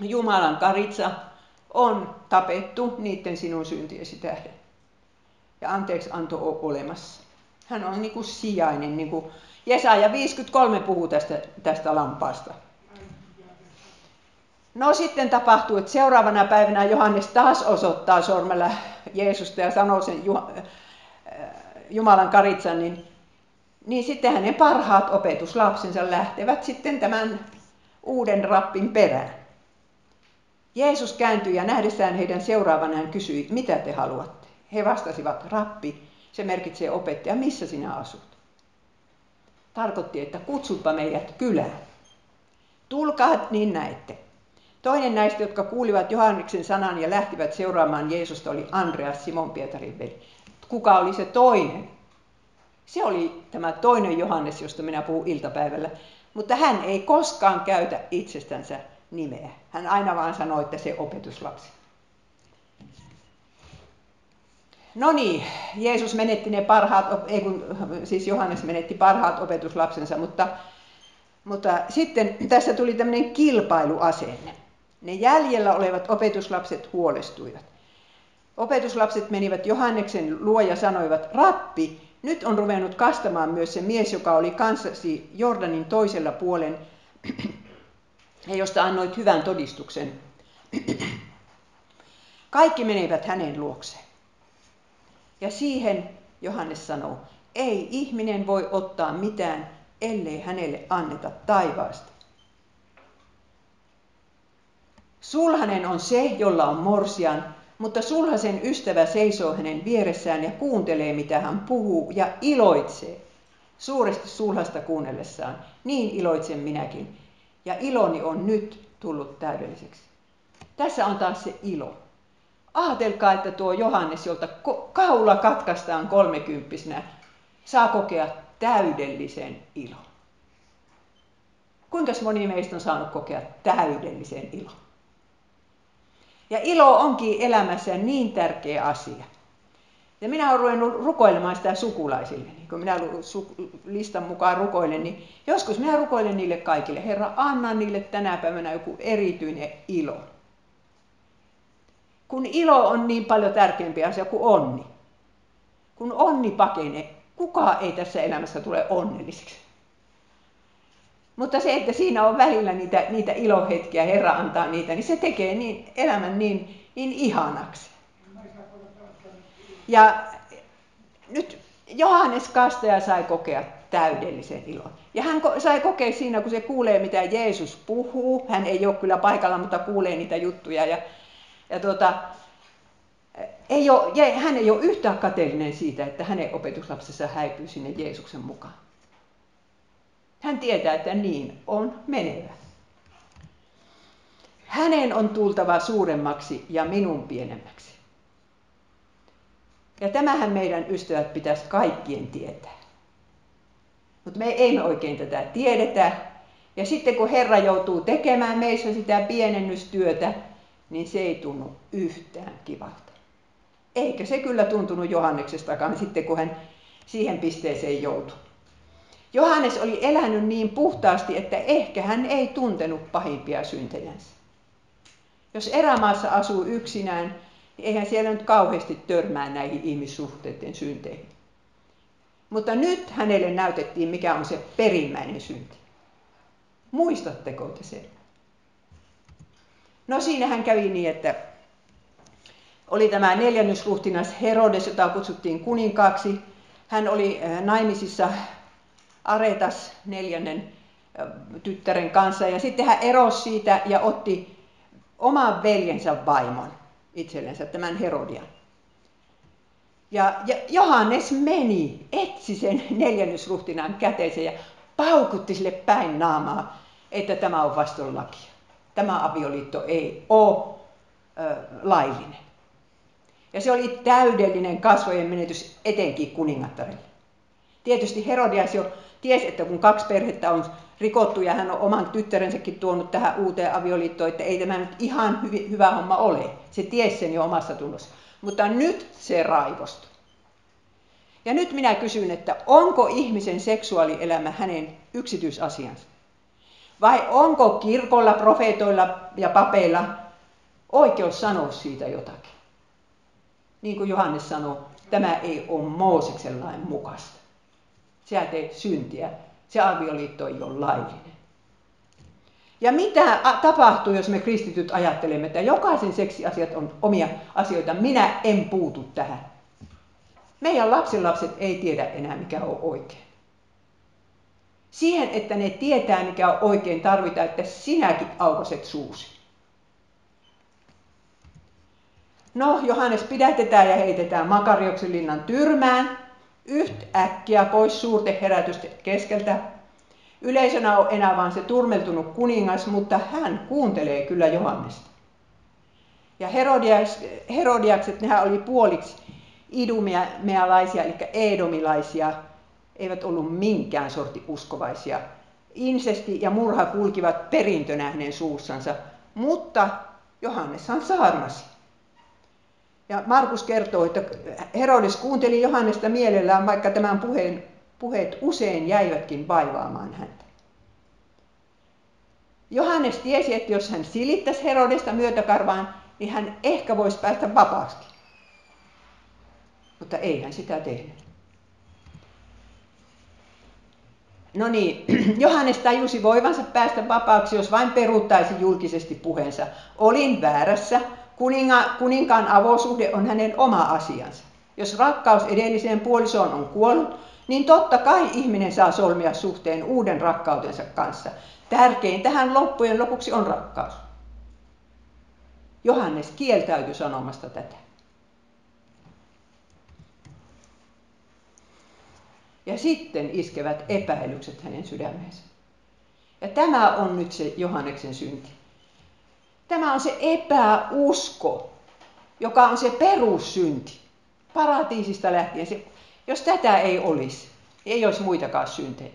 Jumalan karitsa on tapettu niiden sinun syntiesi tähden. Ja anteeksi anto on olemassa. Hän on niin kuin sijainen, niin kuin Jesaja 53 puhuu tästä, tästä lampaasta. No sitten tapahtuu, että seuraavana päivänä Johannes taas osoittaa sormella Jeesusta ja sanoo sen äh, Jumalan karitsan, niin, niin sitten hänen parhaat opetuslapsensa lähtevät sitten tämän uuden rappin perään. Jeesus kääntyi ja nähdessään heidän seuraavanaan kysyi, mitä te haluatte? He vastasivat, rappi, se merkitsee opettaja, missä sinä asut? Tarkoitti, että kutsutpa meidät kylään. Tulkaa, niin näette. Toinen näistä, jotka kuulivat Johanneksen sanan ja lähtivät seuraamaan Jeesusta, oli Andreas Simon Pietarin veli. Kuka oli se toinen? Se oli tämä toinen Johannes, josta minä puhun iltapäivällä. Mutta hän ei koskaan käytä itsestänsä nimeä. Hän aina vaan sanoi, että se opetuslapsi. No niin, Jeesus menetti ne parhaat, ei kun, siis Johannes menetti parhaat opetuslapsensa, mutta, mutta sitten tässä tuli tämmöinen kilpailuasenne. Ne jäljellä olevat opetuslapset huolestuivat. Opetuslapset menivät Johanneksen luo ja sanoivat, rappi, nyt on ruvennut kastamaan myös se mies, joka oli kanssasi Jordanin toisella puolen ja josta annoit hyvän todistuksen. Kaikki menivät hänen luokseen. Ja siihen Johannes sanoo, ei ihminen voi ottaa mitään, ellei hänelle anneta taivaasta. Sulhanen on se, jolla on morsian, mutta sulhasen ystävä seisoo hänen vieressään ja kuuntelee, mitä hän puhuu, ja iloitsee. Suuresti sulhasta kuunnellessaan, niin iloitsen minäkin. Ja iloni on nyt tullut täydelliseksi. Tässä on taas se ilo. Aatelkaa, että tuo Johannes, jolta kaula katkaistaan kolmekymppisenä, saa kokea täydellisen ilon. Kuinka moni meistä on saanut kokea täydellisen ilon? Ja ilo onkin elämässä niin tärkeä asia. Ja minä olen ruvennut rukoilemaan sitä sukulaisille. Niin kun minä listan mukaan rukoilen, niin joskus minä rukoilen niille kaikille. Herra, anna niille tänä päivänä joku erityinen ilo. Kun ilo on niin paljon tärkeämpi asia kuin onni. Kun onni pakenee, kukaan ei tässä elämässä tule onnelliseksi. Mutta se, että siinä on välillä niitä, niitä ilohetkiä, Herra antaa niitä, niin se tekee niin, elämän niin, niin ihanaksi. Ja nyt Johannes Kastaja sai kokea täydellisen ilon. Ja hän sai kokea siinä, kun se kuulee, mitä Jeesus puhuu. Hän ei ole kyllä paikalla, mutta kuulee niitä juttuja. Ja, ja tuota, ei ole, hän ei ole yhtään kateellinen siitä, että hänen opetuslapsensa häipyy sinne Jeesuksen mukaan. Hän tietää, että niin on menevä. hänen on tultava suuremmaksi ja minun pienemmäksi. Ja tämähän meidän ystävät pitäisi kaikkien tietää. Mutta me ei me oikein tätä tiedetä. Ja sitten kun Herra joutuu tekemään meissä sitä pienennystyötä, niin se ei tunnu yhtään kivalta. Eikä se kyllä tuntunut Johanneksestakaan sitten, kun hän siihen pisteeseen joutui. Johannes oli elänyt niin puhtaasti, että ehkä hän ei tuntenut pahimpia syntejänsä. Jos erämaassa asuu yksinään, eihän siellä nyt kauheasti törmää näihin ihmissuhteiden synteihin. Mutta nyt hänelle näytettiin, mikä on se perimmäinen synti. Muistatteko te sen? No siinähän kävi niin, että oli tämä neljännysruhtinas Herodes, jota kutsuttiin kuninkaaksi. Hän oli äh, naimisissa Aretas neljännen äh, tyttären kanssa ja sitten hän erosi siitä ja otti oman veljensä vaimon itsellensä, tämän Herodian. Ja, ja Johannes meni, etsi sen neljännysruhtinaan käteensä ja paukutti sille päin naamaa, että tämä on vastoin lakia. Tämä avioliitto ei ole ö, laillinen. Ja se oli täydellinen kasvojen menetys etenkin kuningattarelle. Tietysti Herodias jo tiesi, että kun kaksi perhettä on rikottu ja hän on oman tyttärensäkin tuonut tähän uuteen avioliittoon, että ei tämä nyt ihan hyvi, hyvä homma ole. Se tiesi sen jo omassa tunnossa. Mutta nyt se raivostui. Ja nyt minä kysyn, että onko ihmisen seksuaalielämä hänen yksityisasiansa? Vai onko kirkolla, profeetoilla ja papeilla oikeus sanoa siitä jotakin? Niin kuin Johannes sanoi, tämä ei ole Mooseksen lain mukaista. Sä teet syntiä, se avioliitto ei ole laillinen. Ja mitä tapahtuu, jos me kristityt ajattelemme, että jokaisen seksiasiat on omia asioita, minä en puutu tähän. Meidän lapsenlapset ei tiedä enää, mikä on oikein. Siihen, että ne tietää, mikä on oikein, tarvitaan, että sinäkin aukaset suusi. No, Johannes pidätetään ja heitetään Makarioksen linnan tyrmään, yhtäkkiä pois suurten herätysten keskeltä. Yleisönä on enää vain se turmeltunut kuningas, mutta hän kuuntelee kyllä Johannesta. Ja Herodias, Herodiakset, nehän oli puoliksi idumealaisia, eli edomilaisia, eivät ollut minkään sorti uskovaisia. Insesti ja murha kulkivat perintönä hänen suussansa, mutta Johanneshan saarnasi. Ja Markus kertoo, että Herodes kuunteli Johannesta mielellään, vaikka tämän puheen, puheet usein jäivätkin vaivaamaan häntä. Johannes tiesi, että jos hän silittäisi Herodesta myötäkarvaan, niin hän ehkä voisi päästä vapaaksi. Mutta ei hän sitä tehnyt. No niin, Johannes tajusi voivansa päästä vapaaksi, jos vain peruuttaisi julkisesti puheensa. Olin väärässä, Kuninga, kuninkaan avosuhde on hänen oma asiansa. Jos rakkaus edelliseen puolisoon on kuollut, niin totta kai ihminen saa solmia suhteen uuden rakkautensa kanssa. Tärkein tähän loppujen lopuksi on rakkaus. Johannes kieltäytyi sanomasta tätä. Ja sitten iskevät epäilykset hänen sydämeensä. Ja tämä on nyt se Johanneksen synti. Tämä on se epäusko, joka on se perussynti. Paratiisista lähtien. Se, jos tätä ei olisi, niin ei olisi muitakaan syntejä.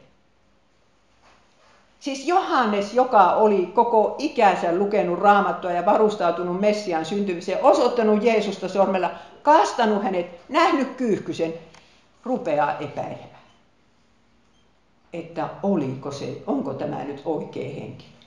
Siis Johannes, joka oli koko ikänsä lukenut raamattua ja varustautunut Messiaan syntymiseen, osoittanut Jeesusta sormella, kastanut hänet, nähnyt kyyhkysen, rupeaa epäilemään. Että oliko se, onko tämä nyt oikea henkilö.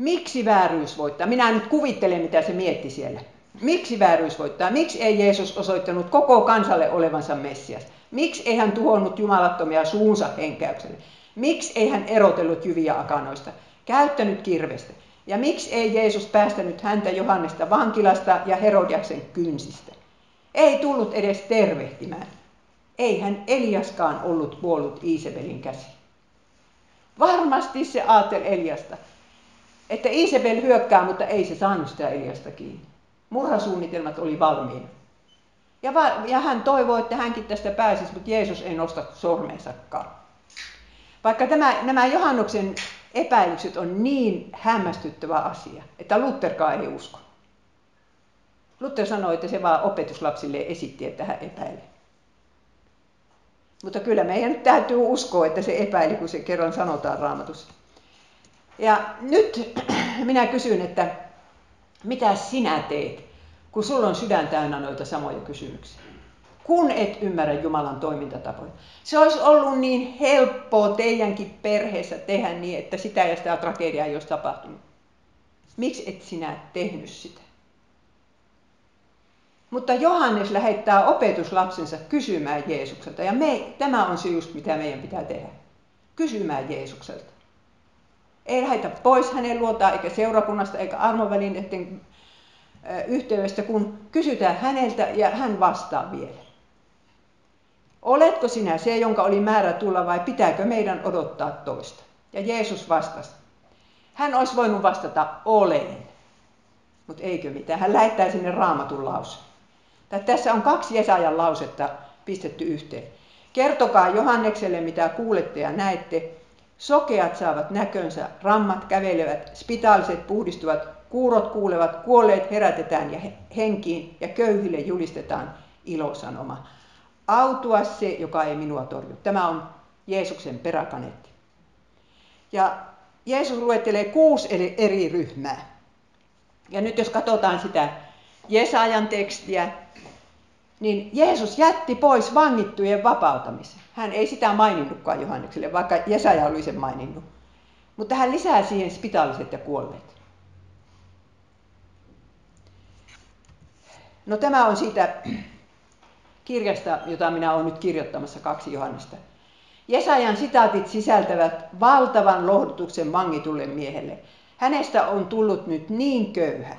Miksi vääryys voittaa? Minä nyt kuvittelen, mitä se mietti siellä. Miksi vääryys voittaa? Miksi ei Jeesus osoittanut koko kansalle olevansa Messias? Miksi ei hän tuhonnut jumalattomia suunsa henkäykselle? Miksi ei hän erotellut jyviä akanoista, käyttänyt kirvestä? Ja miksi ei Jeesus päästänyt häntä Johannesta vankilasta ja Herodiaksen kynsistä? Ei tullut edes tervehtimään. Ei hän Eliaskaan ollut kuollut Iisebelin käsi. Varmasti se aatel Eliasta että Isabel hyökkää, mutta ei se saanut sitä Eliasta kiinni. Murhasuunnitelmat oli valmiina. Ja, va- ja hän toivoi, että hänkin tästä pääsisi, mutta Jeesus ei nosta sormensakaan. Vaikka tämä, nämä Johannuksen epäilykset on niin hämmästyttävä asia, että Lutherkaan ei usko. Luther sanoi, että se vaan opetuslapsille esitti, että hän epäilee. Mutta kyllä meidän täytyy uskoa, että se epäili, kun se kerran sanotaan raamatussa. Ja nyt minä kysyn, että mitä sinä teet, kun sulla on sydän täynnä noita samoja kysymyksiä? Kun et ymmärrä Jumalan toimintatapoja. Se olisi ollut niin helppoa teidänkin perheessä tehdä niin, että sitä ja sitä tragediaa ei olisi tapahtunut. Miksi et sinä tehnyt sitä? Mutta Johannes lähettää opetuslapsensa kysymään Jeesukselta. Ja me, tämä on se just, mitä meidän pitää tehdä. Kysymään Jeesukselta. Ei lähetä pois hänen luotaan, eikä seurakunnasta, eikä armovälineiden yhteydestä, kun kysytään häneltä ja hän vastaa vielä. Oletko sinä se, jonka oli määrä tulla vai pitääkö meidän odottaa toista? Ja Jeesus vastasi. Hän olisi voinut vastata, olen. Mutta eikö mitään, hän lähettää sinne raamatun lause. Tässä on kaksi Jesajan lausetta pistetty yhteen. Kertokaa Johannekselle, mitä kuulette ja näette. Sokeat saavat näkönsä, rammat kävelevät, spitaaliset puhdistuvat, kuurot kuulevat, kuolleet herätetään ja henkiin ja köyhille julistetaan ilosanoma. Autua se, joka ei minua torju. Tämä on Jeesuksen peräkanetti. Ja Jeesus luettelee kuusi eri ryhmää. Ja nyt jos katsotaan sitä Jesajan tekstiä, niin Jeesus jätti pois vangittujen vapautamisen. Hän ei sitä maininnutkaan Johannekselle, vaikka Jesaja oli sen maininnut. Mutta hän lisää siihen spitaaliset ja kuolleet. No tämä on siitä kirjasta, jota minä olen nyt kirjoittamassa kaksi Johannesta. Jesajan sitaatit sisältävät valtavan lohdutuksen vangitulle miehelle. Hänestä on tullut nyt niin köyhä,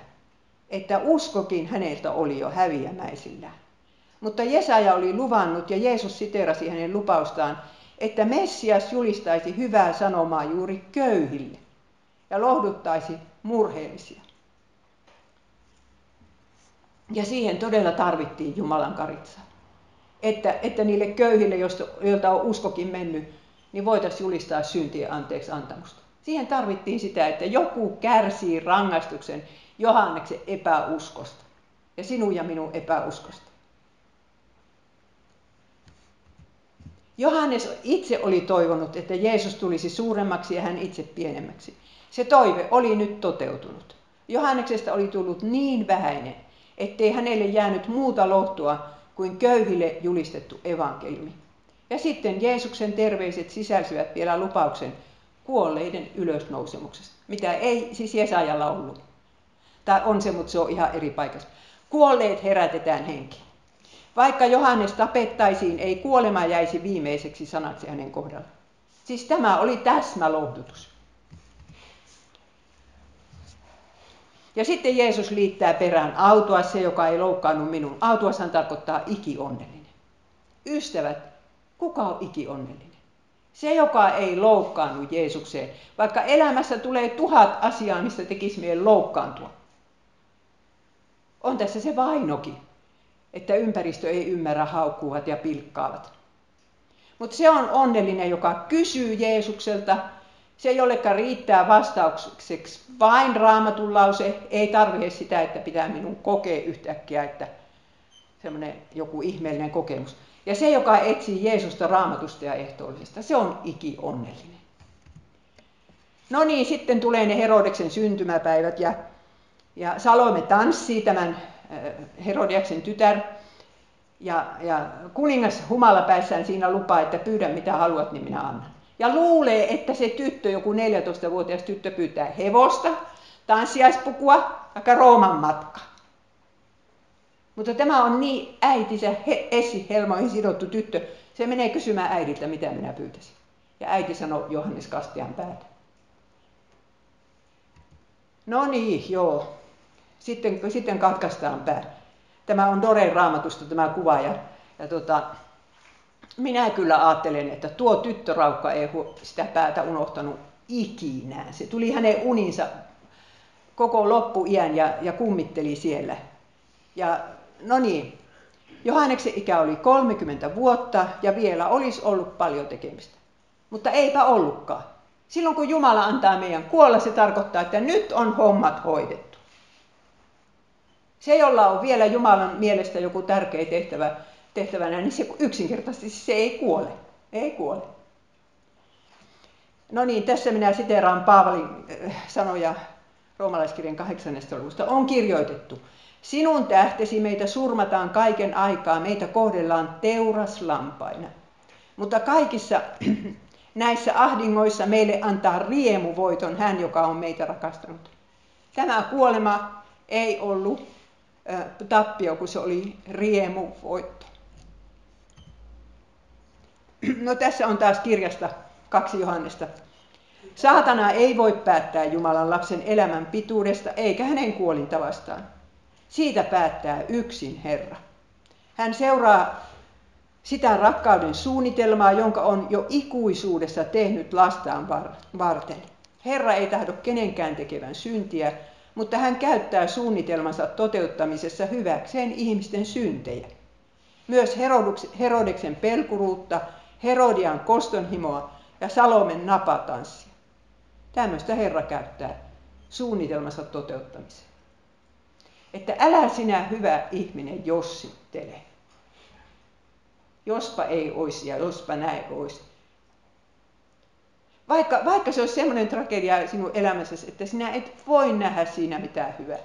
että uskokin häneltä oli jo häviämäisillään. Mutta Jesaja oli luvannut ja Jeesus siterasi hänen lupaustaan, että Messias julistaisi hyvää sanomaa juuri köyhille ja lohduttaisi murheellisia. Ja siihen todella tarvittiin Jumalan karitsaa. Että, että niille köyhille, joilta on uskokin mennyt, niin voitaisiin julistaa syntien anteeksi antamusta. Siihen tarvittiin sitä, että joku kärsii rangaistuksen Johanneksen epäuskosta ja sinun ja minun epäuskosta. Johannes itse oli toivonut, että Jeesus tulisi suuremmaksi ja hän itse pienemmäksi. Se toive oli nyt toteutunut. Johanneksesta oli tullut niin vähäinen, ettei hänelle jäänyt muuta lohtua kuin köyhille julistettu evankeliumi. Ja sitten Jeesuksen terveiset sisälsivät vielä lupauksen kuolleiden ylösnousemuksesta, mitä ei siis Jesajalla ollut. Tai on se, mutta se on ihan eri paikassa. Kuolleet herätetään henkiin. Vaikka Johannes tapettaisiin, ei kuolema jäisi viimeiseksi sanaksi hänen kohdalla. Siis tämä oli täsmälohdutus. Ja sitten Jeesus liittää perään autua se, joka ei loukkaannut minun. Autuashan tarkoittaa ikionnellinen. Ystävät, kuka on ikionnellinen? Se, joka ei loukkaannut Jeesukseen, vaikka elämässä tulee tuhat asiaa, mistä tekisi mieli loukkaantua. On tässä se vainokin että ympäristö ei ymmärrä, haukkuvat ja pilkkaavat. Mutta se on onnellinen, joka kysyy Jeesukselta. Se, jollekaan riittää vastaukseksi vain raamatun lause, ei tarvitse sitä, että pitää minun kokea yhtäkkiä, että semmoinen joku ihmeellinen kokemus. Ja se, joka etsii Jeesusta raamatusta ja ehtoollisesta, se on iki onnellinen. No niin, sitten tulee ne Herodeksen syntymäpäivät ja, ja Salome tanssii tämän Herodiaksen tytär. Ja, ja kuningas humalapäissään siinä lupaa, että pyydä mitä haluat, niin minä annan. Ja luulee, että se tyttö, joku 14-vuotias tyttö pyytää hevosta, tanssiaispukua, aika Rooman matka. Mutta tämä on niin äitinsä Essi Helmoihin sidottu tyttö, se menee kysymään äidiltä, mitä minä pyytäisin. Ja äiti sanoi Johannes Kastian päätä. No niin, joo sitten, sitten katkaistaan pää. Tämä on Doren raamatusta tämä kuva ja, ja tota, minä kyllä ajattelen, että tuo tyttöraukka ei sitä päätä unohtanut ikinä. Se tuli hänen uninsa koko loppuiän ja, ja kummitteli siellä. Ja no niin, Johanneksen ikä oli 30 vuotta ja vielä olisi ollut paljon tekemistä. Mutta eipä ollutkaan. Silloin kun Jumala antaa meidän kuolla, se tarkoittaa, että nyt on hommat hoidettu. Se, jolla on vielä Jumalan mielestä joku tärkeä tehtävä, tehtävänä, niin se yksinkertaisesti se ei kuole. Ei kuole. No niin, tässä minä siteraan Paavalin äh, sanoja roomalaiskirjan 8. luvusta. On kirjoitettu, sinun tähtesi meitä surmataan kaiken aikaa, meitä kohdellaan teuraslampaina. Mutta kaikissa näissä ahdingoissa meille antaa riemuvoiton hän, joka on meitä rakastanut. Tämä kuolema ei ollut tappio, kun se oli riemuvoitto. No tässä on taas kirjasta kaksi Johannesta. Saatana ei voi päättää Jumalan lapsen elämän pituudesta eikä hänen kuolintavastaan. Siitä päättää yksin Herra. Hän seuraa sitä rakkauden suunnitelmaa, jonka on jo ikuisuudessa tehnyt lastaan varten. Herra ei tahdo kenenkään tekevän syntiä, mutta hän käyttää suunnitelmansa toteuttamisessa hyväkseen ihmisten syntejä. Myös Herodeksen pelkuruutta, Herodian kostonhimoa ja Salomen napatanssia. Tämmöistä Herra käyttää suunnitelmansa toteuttamiseen. Että älä sinä hyvä ihminen jossittele. Jospa ei olisi ja jospa näin olisi. Vaikka, vaikka se olisi semmoinen tragedia sinun elämässäsi, että sinä et voi nähdä siinä mitään hyvää.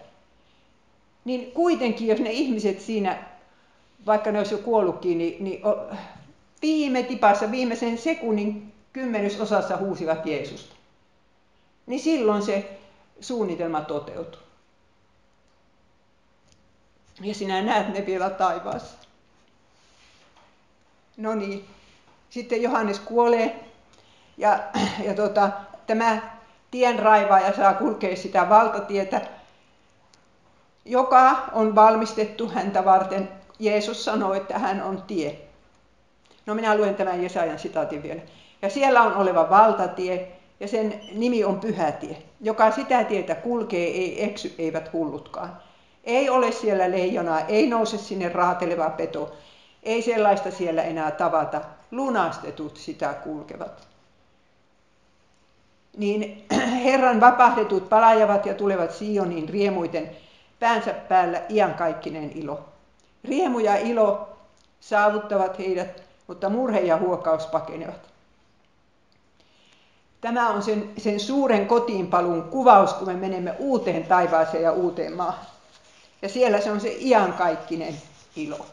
Niin kuitenkin, jos ne ihmiset siinä, vaikka ne olisi jo kuollutkin, niin, niin viime tipassa, viimeisen sekunnin kymmenysosassa huusivat Jeesusta. Niin silloin se suunnitelma toteutuu. Ja sinä näet ne vielä taivaassa. No niin, sitten Johannes kuolee ja, ja tota, tämä tienraivaaja saa kulkea sitä valtatietä, joka on valmistettu häntä varten. Jeesus sanoi, että hän on tie. No minä luen tämän Jesajan sitaatin vielä. Ja siellä on oleva valtatie, ja sen nimi on Pyhätie. Joka sitä tietä kulkee, ei eksy, eivät hullutkaan. Ei ole siellä leijonaa, ei nouse sinne raateleva peto, ei sellaista siellä enää tavata. Lunastetut sitä kulkevat. Niin Herran vapahdetut palajavat ja tulevat Sioniin riemuiten, päänsä päällä iankaikkinen ilo. Riemu ja ilo saavuttavat heidät, mutta murhe ja huokaus pakenevat. Tämä on sen, sen suuren kotiinpalun kuvaus, kun me menemme uuteen taivaaseen ja uuteen maahan. Ja siellä se on se iankaikkinen ilo.